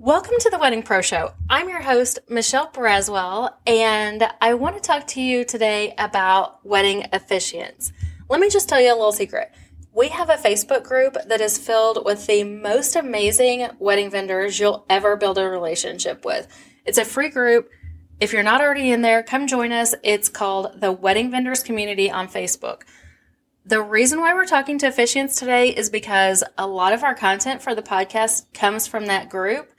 Welcome to the Wedding Pro Show. I'm your host, Michelle Braswell, and I want to talk to you today about wedding officiants. Let me just tell you a little secret. We have a Facebook group that is filled with the most amazing wedding vendors you'll ever build a relationship with. It's a free group. If you're not already in there, come join us. It's called the Wedding Vendors Community on Facebook. The reason why we're talking to officiants today is because a lot of our content for the podcast comes from that group.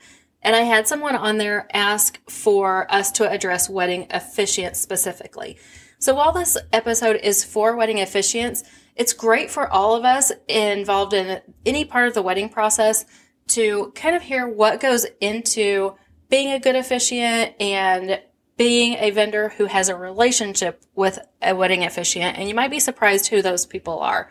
And I had someone on there ask for us to address wedding officiants specifically. So while this episode is for wedding officiants, it's great for all of us involved in any part of the wedding process to kind of hear what goes into being a good officiant and being a vendor who has a relationship with a wedding officiant, and you might be surprised who those people are.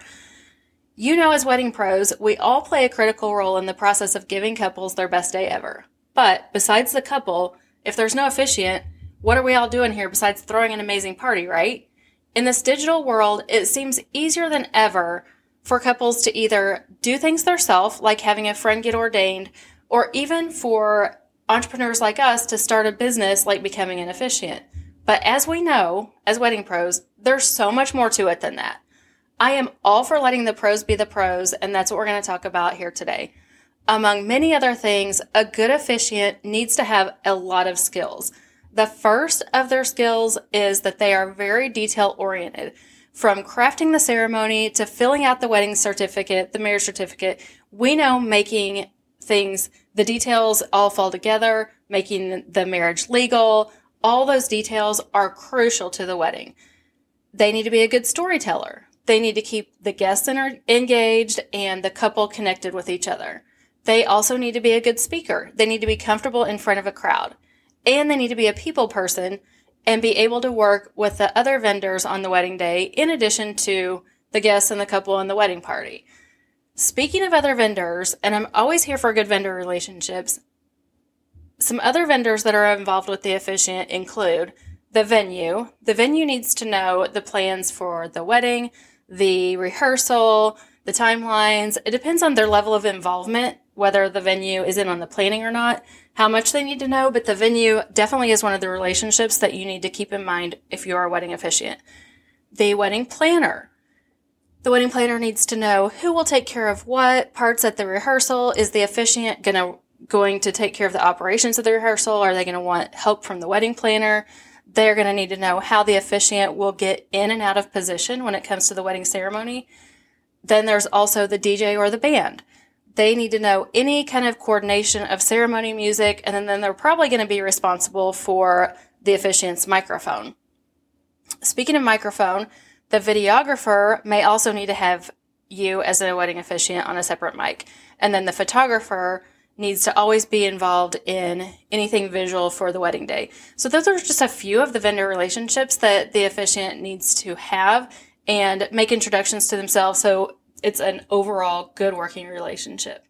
You know, as wedding pros, we all play a critical role in the process of giving couples their best day ever. But besides the couple, if there's no officiant, what are we all doing here besides throwing an amazing party, right? In this digital world, it seems easier than ever for couples to either do things themselves, like having a friend get ordained, or even for entrepreneurs like us to start a business like becoming an officiant. But as we know, as wedding pros, there's so much more to it than that. I am all for letting the pros be the pros, and that's what we're going to talk about here today. Among many other things, a good officiant needs to have a lot of skills. The first of their skills is that they are very detail oriented. From crafting the ceremony to filling out the wedding certificate, the marriage certificate, we know making things, the details all fall together, making the marriage legal. All those details are crucial to the wedding. They need to be a good storyteller. They need to keep the guests engaged and the couple connected with each other. They also need to be a good speaker. They need to be comfortable in front of a crowd. And they need to be a people person and be able to work with the other vendors on the wedding day in addition to the guests and the couple and the wedding party. Speaking of other vendors, and I'm always here for good vendor relationships, some other vendors that are involved with the officiant include the venue. The venue needs to know the plans for the wedding, the rehearsal, the timelines. It depends on their level of involvement, whether the venue is in on the planning or not, how much they need to know, but the venue definitely is one of the relationships that you need to keep in mind if you are a wedding officiant. The wedding planner. The wedding planner needs to know who will take care of what parts at the rehearsal. Is the officiant gonna going to take care of the operations of the rehearsal? Are they going to want help from the wedding planner? They're going to need to know how the officiant will get in and out of position when it comes to the wedding ceremony. Then there's also the DJ or the band. They need to know any kind of coordination of ceremony music, and then, then they're probably going to be responsible for the officiant's microphone. Speaking of microphone, the videographer may also need to have you as a wedding officiant on a separate mic. And then the photographer needs to always be involved in anything visual for the wedding day. So those are just a few of the vendor relationships that the officiant needs to have and make introductions to themselves so it's an overall good working relationship.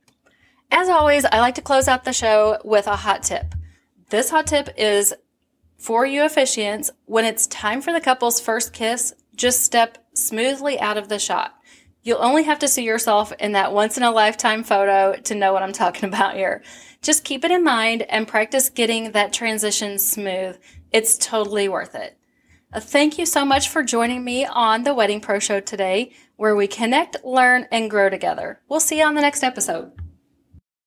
As always, I like to close out the show with a hot tip. This hot tip is for you officiants when it's time for the couple's first kiss, just step smoothly out of the shot. You'll only have to see yourself in that once in a lifetime photo to know what I'm talking about here. Just keep it in mind and practice getting that transition smooth. It's totally worth it. Uh, thank you so much for joining me on the Wedding Pro Show today, where we connect, learn, and grow together. We'll see you on the next episode.